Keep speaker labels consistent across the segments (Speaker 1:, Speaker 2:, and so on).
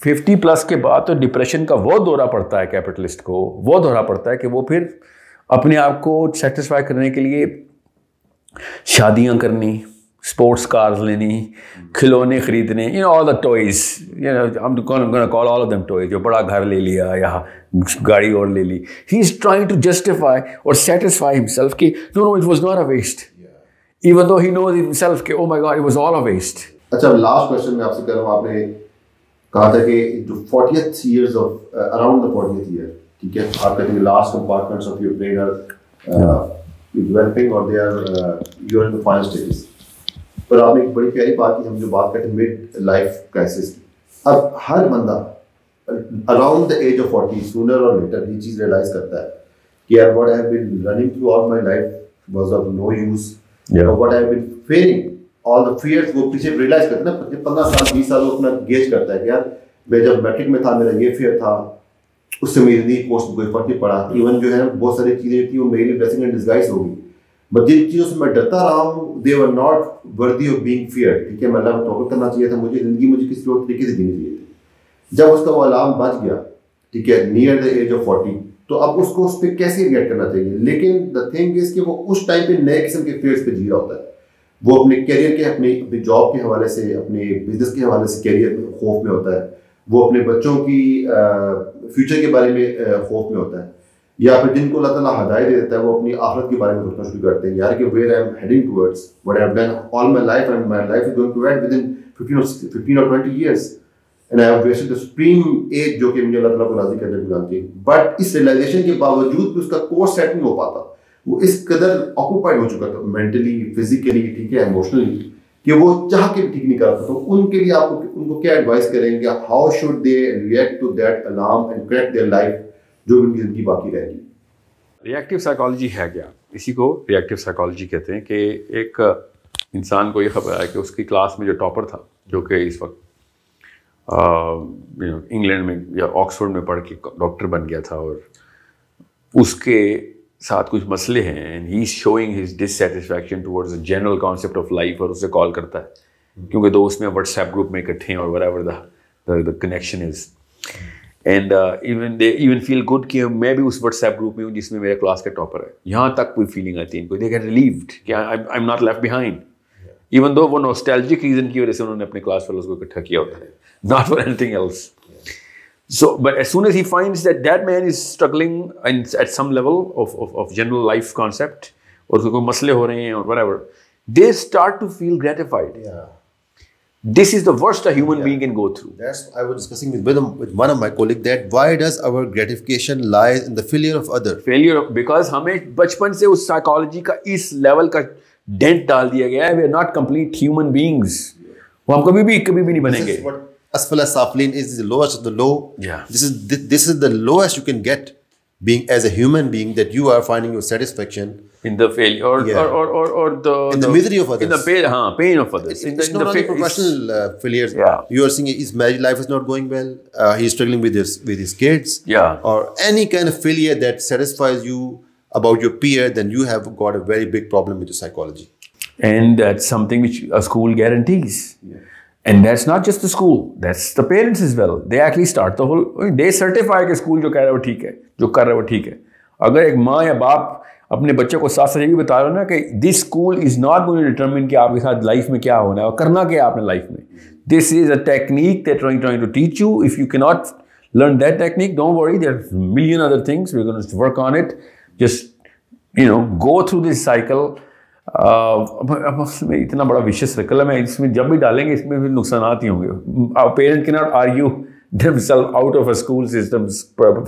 Speaker 1: Fifty plus کے بعد تو ڈپریشن کا وہ دورہ پڑتا ہے کیپٹلسٹ کو وہ دورہ پڑتا ہے کہ وہ پھر اپنے آپ کو سیٹسفائی کرنے کے لیے شادیاں کرنی اسپورٹس کارز لینی کھلونے خریدنے you know all the toys call all of them toys جو بڑا گھر لے لیا یا گاڑی اور لے لی۔ He is trying to justify اور سیٹسفائی ہمسیلف کہ no no it was not a waste even though he knows himself کہ او my god it was all a waste
Speaker 2: اچھا لاسٹ کوشچن میں آپ سے کر رہا ہوں آپ نے کہا تھا کہ جو fortieth years of around the fortieth year ٹھیک ہے؟ آپ کہتے ہیں last compartments of your brain are developing اور they are in final stages پر آپ نے ایک بڑی پیاری بات کی ہم جو بات کرتے ہیں مڈ لائف کرائسس کی۔ اب ہر بندہ around the age of forty sooner or later یہ چیز ریئلائز کرتا ہے کہ یار what have been running through my life was of no use what have been all the fears وہ پیچھے ریئلائز کرتے ہیں نا پندرہ سال، بیس سال وہ اپنا گیج کرتا ہے کہ یار، میں جب میٹرک میں تھا، میرا یہ فیئر تھا، اس سے میری زندگی پوسٹ کوئی فرق نہیں پڑا۔ ایون جو ہے، بہت ساری چیزیں تھیں، وہ میری بلیسنگ اینڈ ڈسگائز ہوگی بٹ جن چیزوں سے میں ڈرتا رہا ہوں they are not worthy of being fear ٹھیک ہے، میں اللہ کو توقع کرنا چاہیے تھا، مجھے زندگی، مجھے کسی اور طریقے سے جینی چاہیے تھی جب اس کا وہ علام بچ گیا، ٹھیک ہے near the age of forty تو اب اس کو اس پہ کیسے ریئیکٹ کرنا چاہیے؟ لیکن دا تھنگ از کہ وہ اس ٹائم پہ نئے قسم کے فیئرس پہ جی رہا ہوتا ہے۔ وہ اپنے کیریئر کے اپنی اپنی جاب کے حوالے سے، اپنے بزنس کے حوالے سے کیریئر خوف میں ہوتا ہے۔ وہ اپنے بچوں کی فیوچر کے بارے میں خوف میں ہوتا ہے۔ یا پھر جن کو اللہ تعالیٰ ہدایت دے دیتا ہے، وہ اپنی آخرت کے بارے میں سوچنا شروع کرتے ہیں۔ یار کہ where I am heading towards what I done all my life and my life is going to end within fifteen or twenty years and I have wasted supreme age جو کہ مجھے اللہ تعالیٰ کو راضی کرنے کو جانتی ہے۔ بٹ اس ریئلائزیشن کے باوجود بھی اس کا کورس سیٹ نہیں ہو پاتا۔ وہ اس قدر آکوپائڈ ہو چکا تھا مینٹلی فزیکلی ٹھیک ہے ایموشنلی کہ وہ چاہ کے بھی ٹھیک نہیں کرتا تو ان کے لیے آپ کو، ان کو کیا ایڈوائز کریں گے؟ How should they react to that alarm and correct their life جو ان کی زندگی باقی رہے گی؟
Speaker 1: ریئیکٹیو سائیکالوجی ہے کیا؟ اسی کو ریئیکٹیو سائیکالوجی کہتے ہیں کہ ایک انسان کو یہ خبر ہے کہ اس کی کلاس میں جو ٹاپر تھا، جو کہ اس وقت انگلینڈ میں یا آکسفورڈ میں پڑھ کے ڈاکٹر بن گیا تھا اور اس کے ساتھ کچھ مسئلے ہیں and he is showing his dissatisfaction towards a general concept of life اور اسے کال کرتا ہے کیونکہ دو اس میں واٹس ایپ گروپ میں اکٹھے ہیں اور whatever the connection is and even they even feel good کہ میں بھی اس واٹس ایپ گروپ میں ہوں جس میں میرے کلاس کا ٹاپر ہے۔ یہاں تک کوئی فیلنگ آتی ہے ان کو دے گیٹ ریلیوڈ کہ I am not left behind even though وہ نوسٹیلجک ریزن کی وجہ سے انہوں نے اپنے کلاس فیلوز کو اکٹھا کیا ہوتا ہے not for anything else so but as soon as he finds that that man is struggling at some level of of general life concept اور اس کو کوئی مسئلے ہو رہے ہیں اور whatever they start to feel gratified This is the worst a human yeah. being can go through.
Speaker 2: That's I was discussing with, with one of my colleagues that why does our gratification lies in the failure of other?
Speaker 1: Failure of, because ہمیں بچپن سے اس psychology کا اس level کا dent ڈال دیا گیا ہے we are not complete human beings وہ ہم کبھی بھی کبھی بھی نہیں بنیں گے
Speaker 2: اسفل سافلین is the lowest of the low this is this is the lowest you can get being
Speaker 1: as a human being that you are finding your
Speaker 2: satisfaction in the fail or or
Speaker 1: or or or the in the misery
Speaker 2: of others in the pain ہاں pain of others in the
Speaker 1: professional
Speaker 2: failures you are saying is my life is not going well he is struggling with his with his
Speaker 1: kids
Speaker 2: یا or any kind of failure that satisfies you about your peer then you have got a very big problem with psychology
Speaker 1: and that something which a school guarantees and that's not just the school that's the parents as well they actually start the whole they certify کہ school جو کہہ رہا ہے وہ ٹھیک ہے، جو کر رہا ہے وہ ٹھیک ہے. اگر ایک ماں یا باپ اپنے بچے کو ساتھ ساتھ یہ بھی بتا رہا نا کہ this school is not going determine کہ آپ کے ساتھ لائف میں کیا ہونا ہے اور کرنا کیا آپ نے لائف میں. This is a technique they trying trying to teach you if you can not learn that technique don't worry there million other things we work on it just you know go through this cycle میں اتنا بڑا vicious circle ہے، میں اس میں جب بھی ڈالیں گے اس میں بھی نقصانات ہی ہوں گے۔ Parent can not are you themself out of a school system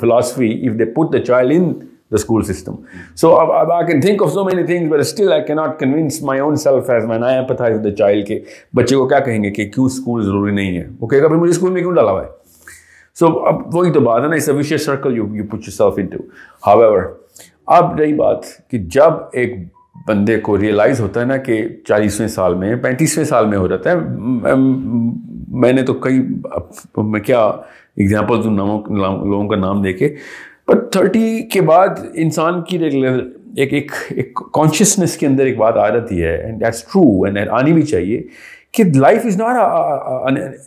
Speaker 1: philosophy of they put the child in the school system so اب I can think of so many things but still I can not convince my own self as man I پتہ the child کے بچے کو کیا کہیں گے کہ کیوں اسکول ضروری نہیں ہے؟ وہ کہے گا بھائی مجھے اسکول میں کیوں ڈالا ہوا ہے؟ سو اب وہی تو بات ہے نا اس vicious circle you you put yourself into however اب رہی بات کہ جب ایک بندے کو ریئلائز ہوتا ہے نا کہ چالیسویں سال میں پینتیسویں سال میں ہو جاتا ہے۔ میں نے تو کئی میں کیا ایگزامپل دوں لوگوں کا نام دے کے بٹ تھرٹی کے بعد انسان کی ایک ایک ایک کانشیسنیس کے اندر ایک بات آ جاتی ہے اینڈ دیٹس ٹرو اینڈ آنی بھی چاہیے کہ life is not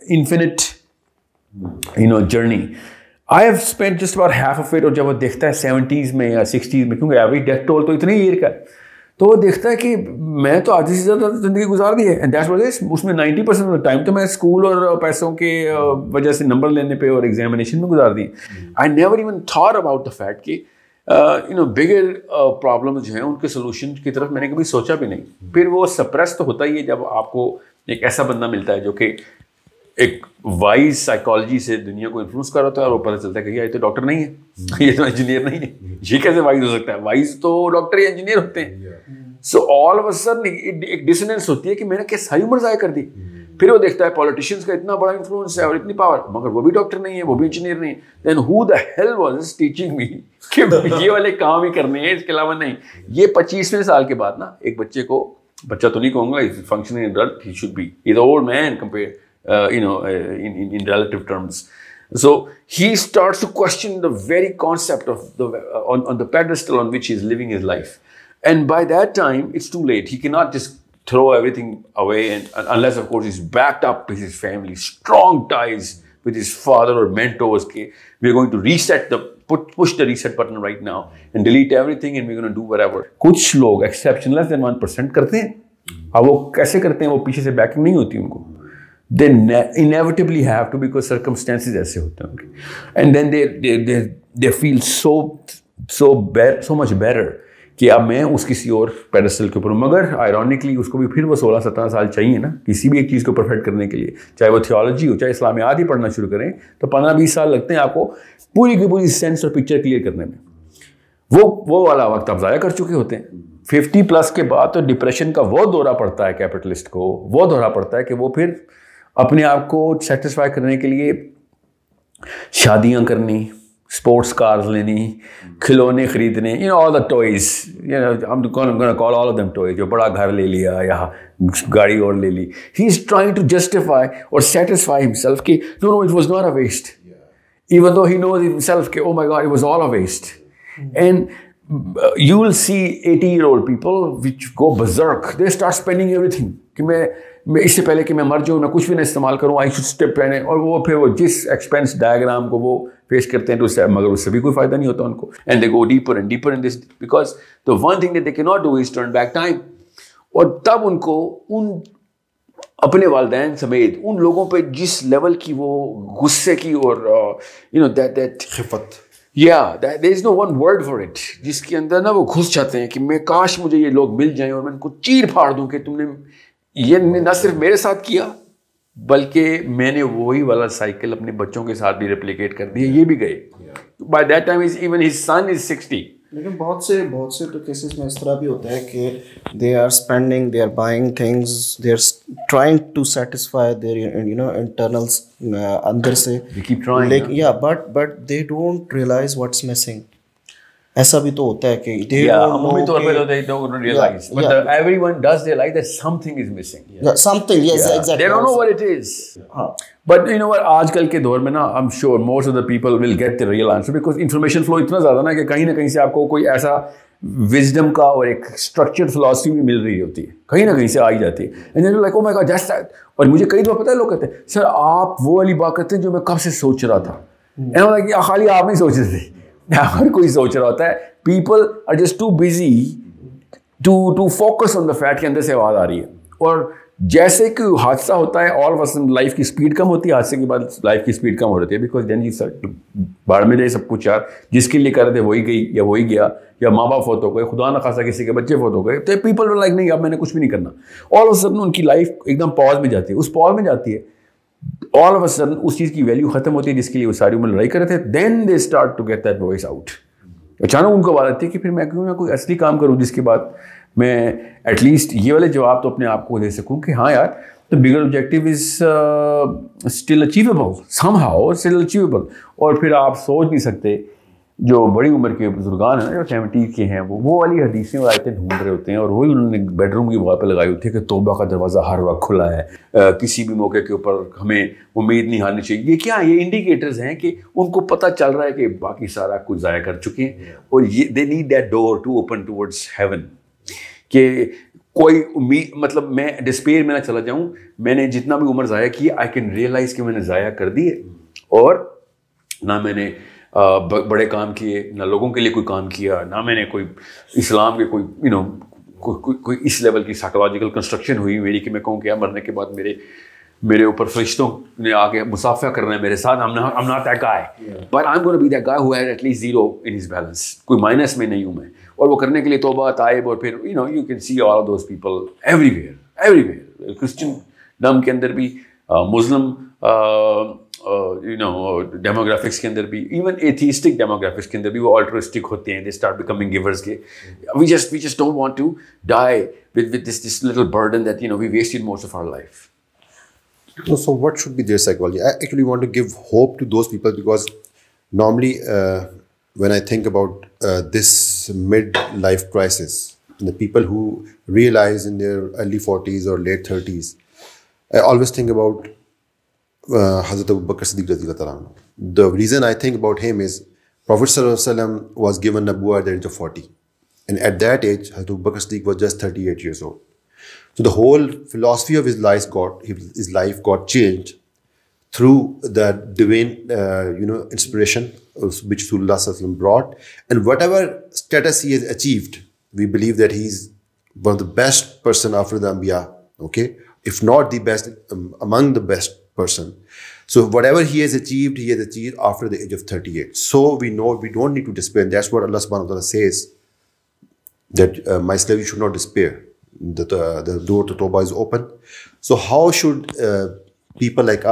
Speaker 1: infinite you know journey I have spend just about half of it اور جب وہ دیکھتا ہے سیونٹیز میں یا سکسٹیز میں کیونکہ ایوری ڈیتھ ٹول تو اتنی ایئر کا ہے تو وہ دیکھتا ہے کہ میں تو آدھی سے زیادہ زندگی گزار دی ہے اینڈ دیٹ واز اس میں نائنٹی پرسینٹ ٹائم تو میں اسکول اور پیسوں کے وجہ سے نمبر لینے پہ اور ایگزامینیشن میں گزار دی. I never even thought about the fact کہ یو نو بگر پرابلم جو ہیں ان کے سولوشن کی طرف میں نے کبھی سوچا بھی نہیں. پھر وہ سپریس تو ہوتا ہی ہے جب آپ کو ایک ایسا بندہ ملتا ہے جو کہ ایک وائز سائیکالوجی سے دنیا کو انفلوئنس کر رہا ہے اور وہ پتہ چلتا ہے کہ یہ تو ڈاکٹر نہیں ہے۔ یہ تو انجینئر نہیں ہے۔ یہ کیسے وائز ہو سکتا ہے؟ وائز تو ڈاکٹر یا انجینئر ہوتے ہیں۔ سو آل آف سر ایک ڈسنس ہوتی ہے کہ میں نے کیا ساری عمر ضائع کر دی۔ پھر وہ دیکھتا ہے پالیٹیشینس کا اتنا بڑا انفلوئنس ہے اور اتنی پاور مگر وہ بھی ڈاکٹر نہیں ہے وہ بھی انجینئر نہیں ہے۔ Then who the hell was teaching me کہ یہ والے کام ہی کرنے ہیں اس کے علاوہ نہیں۔ یہ پچیسویں سال کے بعد نا ایک بچے کو بچہ تو نہیں کہوں گا functioning he should be as old man compare you know in relative terms so he starts to question the very concept of on the pedestal on which is living is life and by that time it's too late he can not just throw everything away unless of course is backed up with his family strong ties with his father or mentors کے we are going to reset the push the reset button right now and delete everything and we gonna do whatever کچھ لوگ exception less than one percent کرتے ہیں اب وہ کیسے کرتے ہیں وہ پیچھے سے بیکنگ نہیں ہوتی ان کو they inevitably have to because circumstances ایسے ہوتے ہیں ان کے and then they they feel so so so much bearer کہ اب میں اس کسی اور پیڈسٹل کے اوپر مگر آئرونکلی اس کو بھی پھر وہ سولہ سترہ سال چاہیے نا کسی بھی ایک چیز کو پرفیکٹ کرنے کے لیے چاہے وہ تھیولوجی ہو چاہے اسلامیات ہی پڑھنا شروع کریں تو پندرہ بیس سال لگتے ہیں آپ کو پوری کی پوری سینس اور پکچر کلیئر کرنے میں وہ وہ والا وقت آپ ضائع کر چکے ہوتے ہیں ففٹی پلس کے بعد تو ڈپریشن کا وہ دورہ پڑتا ہے کیپٹلسٹ کو وہ دورہ پڑتا ہے کہ وہ پھر اپنے آپ کو سیٹسفائی کرنے کے لیے شادیاں کرنی اسپورٹس کارز لینی کھلونے خریدنے you know all the toys call all of them toys جو بڑا گھر لے لیا یا گاڑی اور لے لی۔ He is trying to justify اور سیٹسفائی ہمسیلف کہ no no it was not a waste even though he knows himself کہ او my god it was all a waste and you will see eighty year old people which go berserk they start spending everything کہ میں میں اس سے پہلے کہ میں مر جاؤں میں کچھ بھی نہ استعمال کروں آئی شوڈ اسٹیپ پہنے اور وہ پھر وہ جس ایکسپینس ڈائگرام کو وہ پیش کرتے ہیں تو اس سے مگر اس سے بھی کوئی فائدہ نہیں ہوتا ان کو. And they go deeper and deeper in this because the one thing they can not do is turn back time اور تب ان کو ان اپنے والدین سمیت ان لوگوں پہ جس لیول کی وہ غصے کی اور یو نو دیٹ دیٹ خفت. یا there is no one word for it جس کے اندر نا وہ گھس جاتے ہیں کہ میں کاش مجھے یہ لوگ مل جائیں اور میں ان کو چیر پھاڑ دوں کہ تم نے یہ نہ صرف میرے ساتھ کیا بلکہ میں نے وہی والا سائیکل اپنے بچوں کے ساتھ بھی ریپلیکیٹ کر دیا یہ بھی گئے۔ By that time is even his son is sixty
Speaker 3: لیکن بہت سے بہت سے تو کیسز میں اس طرح بھی ہوتا ہے کہ they are spending they are buying things they are trying to satisfy their you know internals اندر سے۔ یا but but they don't realise what's missing ایسا بھی تو ہوتا ہے کہ عمومی طور پہ they don't realize. But yeah. the, everyone does realize that something is missing. Yeah. Yeah, something yes yeah. exactly.
Speaker 1: They don't know what it is. Huh. but you know what آج کل کے دور میں نا I'm sure most of the people will get the real answer because information flow اتنا زیادہ نا کہ کہیں نہ کہیں سے آپ کو کوئی ایسا وزڈم کا اور ایک اسٹرکچر فلاسفی بھی مل رہی ہوتی ہے۔ کہیں نہ کہیں سے آئی جاتی ہے۔ Like oh my God just اور مجھے کئی دفعہ پتہ ہے لوگ کہتے ہیں سر آپ وہ والی بات کرتے ہیں جو میں کب سے سوچ رہا تھا؟ خالی آپ نہیں سوچ رہے تھے۔ ہر کوئی سوچ رہا ہوتا ہے۔ People are just too busy to to focus on the faith کے اندر سے آواز آ رہی ہے۔ اور جیسے کہ حادثہ ہوتا ہے آل وسن لائف کی اسپیڈ کم ہوتی ہے، حادثے کے بعد لائف کی اسپیڈ کم ہو رہی ہے۔ بیکاز دین جی سر باڑھ میں جائے سب کچھ یار۔ جس کے لیے کر رہے تھے، وہی گئی یا وہی گیا۔ یا ماں باپ فوت ہو گئے، خدا نہ خاصا کسی کے بچے فوت ہو گئے۔ تو پیپل لائک نہیں، اب میں نے کچھ بھی نہیں کرنا۔ آل آف سڈن ان کی لائف ایک دم پاز میں جاتی ہے۔ اس پاز میں جاتی ہے۔ آل آف اے سڈن اس چیز کی ویلیو ختم ہوتی ہے جس کے لیے وہ ساری عمر لڑائی کر رہے تھے then they start to get that voice out اچانک ان کو بات آتی ہے کہ پھر میں کیوں میں کوئی اصلی کام کروں، جس کے بعد میں ایٹ لیسٹ یہ والے جواب تو اپنے آپ کو دے سکوں کہ ہاں یار تو bigger objective is still achievable somehow still achievable اور پھر آپ سوچ نہیں سکتے جو بڑی عمر کے بزرگان ہیں نا جو سیونٹی کے ہیں وہ وہ والی حدیثیں اور آیتیں ڈھونڈ رہے ہوتے ہیں اور وہی انہوں نے بیڈ روم کی وہاں پہ لگائی ہوتی ہے کہ توبہ کا دروازہ ہر وقت کھلا ہے۔ کسی بھی موقع کے اوپر ہمیں امید نہیں ہارنی چاہیے۔ یہ کیا یہ انڈیکیٹرز ہیں کہ ان کو پتہ چل رہا ہے کہ باقی سارا کچھ ضائع کر چکے ہیں۔ اور یہ they need that door to open towards heaven کہ کوئی امید مطلب میں ڈسپیئر میں نہ چلا جاؤں۔ میں نے جتنا بھی عمر ضائع کی آئی کین ریئلائز کہ میں نے ضائع کر دی ہے۔ اور نہ میں نے بڑے کام کیے نہ لوگوں کے لیے کوئی کام کیا نہ میں نے کوئی اسلام کے کوئی یو نو کوئی کوئی اس لیول کی سائیکولوجیکل کنسٹرکشن ہوئی میری کہ میں کہوں کیا مرنے کے بعد میرے میرے اوپر فرشتوں نے آ کے مسافہ کرنا ہے میرے ساتھ ہم not guy but I am be that guy ہوا at least zero in his balance کوئی مائنس میں نہیں ہوں میں۔ اور وہ کرنے کے لیے توبہ طائب اور پھر you know you can see all those people everywhere everywhere Christendom کے اندر بھی مسلم یو نو ڈیموگرافکس کے اندر بھی ایون ایتھیسٹک ڈیموگرافکس کے اندر بھی وہ آلٹرسٹک ہوتے ہیں. دے اسٹارٹ بیکمنگ گیورس کے we just we just don't want to die with with this this little burden that you know we wasted most of our life
Speaker 2: No, so what should be their psychology? I actually want to give hope to those people because normally uh, when I think about uh, this mid-life crisis, the people who realize in حضرت ابکر صدیق العین the reason I think about him is prophet صلی اللہ علیہ وسلم was given over then forty and at that age حضرت اب بکر صدیق was just thirty eight years old so the whole philosophy of life got as life got change through the divine inspiration اللہ وسلم broad and whatever status he is achieved we believe that he is one of the best person Aafia okay if not the best among the best person so whatever he has achieved he age of thirty eight so we know we don't need to despair that's what اللہ صاحب says that my slave you should not despair door to ٹوبا is open so how should people like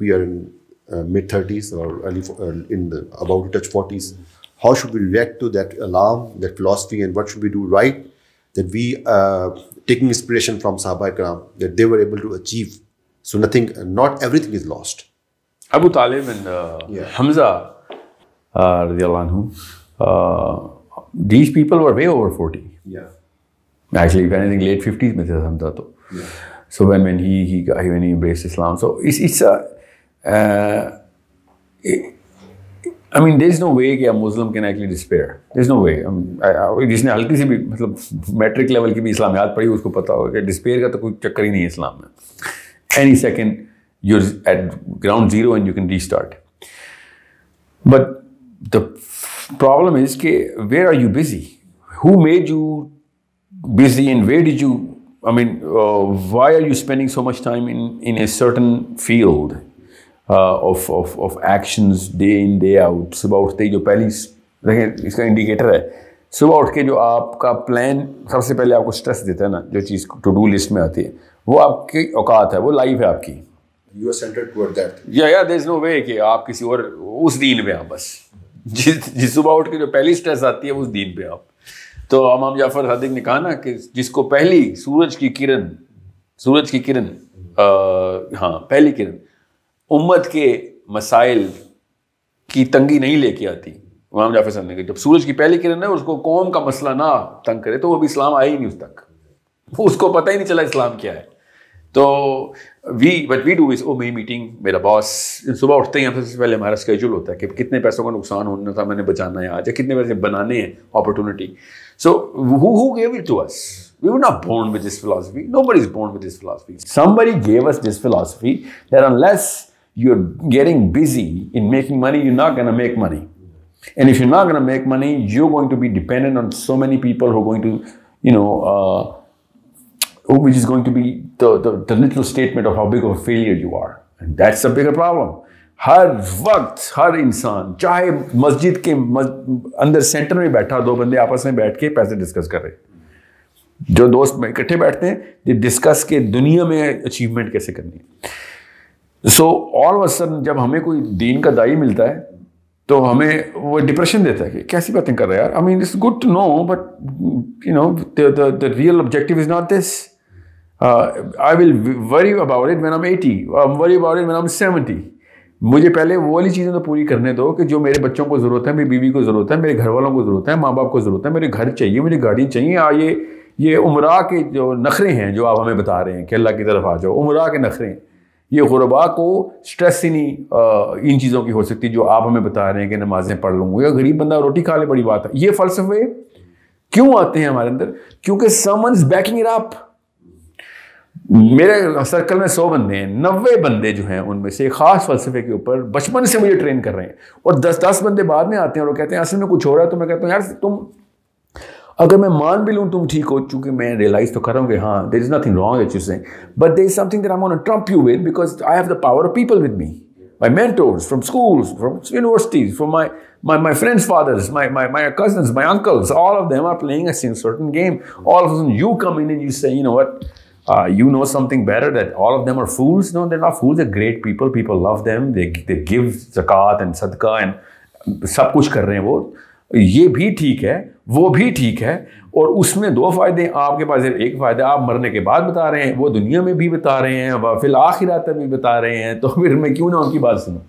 Speaker 2: we are in mid thirties اور about touch forties how should we react to that alarm that philosophy and what should we've right that we taking inspiration from صحابہ کرام that they were able to achieve so nothing not everything is lost ابو
Speaker 1: طالب and حمزہ رضی اللہ عنہ these people were way over forty
Speaker 2: actually
Speaker 1: if anything late fifties میں تھے حمزہ تو so when when he he he when he embraced Islam so it's it's I mean there is no way کہ مسلم can actually despair there is no way جس نے ہلکی سی بھی مطلب میٹرک لیول کی بھی اسلامیات پڑھی اس کو پتا ہوگا کہ ڈسپیئر کا تو کوئی چکر ہی نہیں ہے اسلام میں any second you at ground zero and you can restart but the problem is کہ where are you busy who made you busy, and where did you, I mean, uh, why are you spending so much time in a certain field uh, of actions day in, day out? صبح اٹھتے ہی جو پہلی دیکھیں اس کا indicator ہے صبح اٹھ کے جو آپ کا پلان سب سے پہلے آپ کو اسٹریس دیتا ہے نا جو چیز ٹو ڈو لسٹ میں آتی ہے وہ آپ کی اوقات ہے وہ لائف ہے آپ کی۔ یا یا دیر از نو وے کہ آپ کسی اور اس دین پہ آپ بس۔ جس صبح اٹھ کے جو پہلی اسٹریس آتی ہے اس دین پہ آپ تو امام جعفر صادق نے کہا نا کہ جس کو پہلی سورج کی کرن سورج کی کرن ہاں پہلی کرن امت کے مسائل کی تنگی نہیں لے کے آتی۔ امام جعفر صاحب نے کہا جب سورج کی پہلی کرن ہے اس کو قوم کا مسئلہ نہ تنگ کرے تو وہ بھی اسلام آیا ہی نہیں اس تک۔ اس کو پتہ ہی نہیں چلا اسلام کیا ہے۔ تو we but we do is oh my meeting میرا باس صبح اٹھتے ہیں سب سے پہلے ہمارا اسکیجول ہوتا ہے کہ کتنے پیسوں کا نقصان ہونا تھا میں نے بچانا ہے آج یا کتنے پیسے بنانے ہیں opportunity so who gave it to us we were not born with this philosophy nobody is born with this philosophy somebody gave us this philosophy that unless you are getting busy in making money you not gonna make money and if you not gonna make money you going to be dependent on so many people who going to you know which is going to be the, the, the little statement of how big of a failure you are. And that's a bigger problem. ہر وقت ہر انسان چاہے مسجد کے اندر centre میں بیٹھا دو بندے آپس میں بیٹھ کے پیسے ڈسکس کر رہے جو دوست میں اکٹھے بیٹھتے ہیں یہ ڈسکس کے دنیا میں اچیومنٹ کیسے کرنی ہے سو آل سڈن جب ہمیں کوئی دین کا دائی ملتا ہے تو ہمیں وہ ڈپریشن دیتا ہے کہ کیسی باتیں کر رہے ہیں یار I mean it's good to know but you know the real objective is not this I will worry about it when I'm eighty worry about it when I'm seventy مجھے پہلے وہ والی چیزیں تو پوری کرنے دو کہ جو میرے بچوں کو ضرورت ہے، میری بیوی کو ضرورت ہے، میرے گھر والوں کو ضرورت ہے، ماں باپ کو ضرورت ہے، میرے گھر چاہیے، مجھے گاڑی چاہیے، آ، یہ یہ عمرہ کے جو نخرے ہیں جو آپ ہمیں بتا رہے ہیں کہ اللہ کی طرف آ جاؤ، عمرہ کے نخرے ہیں۔ یہ غربا کو اسٹریس ہی نہیں ان چیزوں کی ہو سکتی جو آپ ہمیں بتا رہے ہیں کہ نمازیں پڑھ لوں گا۔ یا غریب بندہ روٹی کھا لے، بڑی بات ہے۔ یہ فلسفے کیوں آتے ہیں ہمارے اندر؟ کیونکہ سمنز بیکنگ اٹ اپ میرے سرکل میں سو بندے ہیں نوے بندے جو ہیں ان میں سے خاص فلسفے کے اوپر بچپن سے مجھے ٹرین کر رہے ہیں اور دس دس بندے بعد میں آتے ہیں اور وہ کہتے ہیں اصل میں کچھ ہو رہا ہے تو میں کہتا ہوں یار تم اگر میں مان بھی لوں تم ٹھیک ہو چونکہ میں ریئلائز تو کروں کہ ہاں there is nothing wrong you saying but there is something that I trump you with because I have the power of people with me my mentors from schools from universities from my my, my friends' fathers, my, my, my cousins, my uncles, all of them are playing a certain game. All of a sudden, you come in and you say, uh, you know something better, that all of them are fools. No, they're not fools. They're great people. People love them. They, they give zakat and sadaqah and سب کچھ کر رہے ہیں وہ یہ بھی ٹھیک ہے وہ بھی ٹھیک ہے اور اس میں دو فائدے آپ کے پاس ایک فائدہ آپ مرنے کے بعد بتا رہے ہیں وہ دنیا میں بھی بتا رہے ہیں فی الآخرات میں بھی بتا رہے ہیں تو پھر میں کیوں نہ ان کی بات سنوں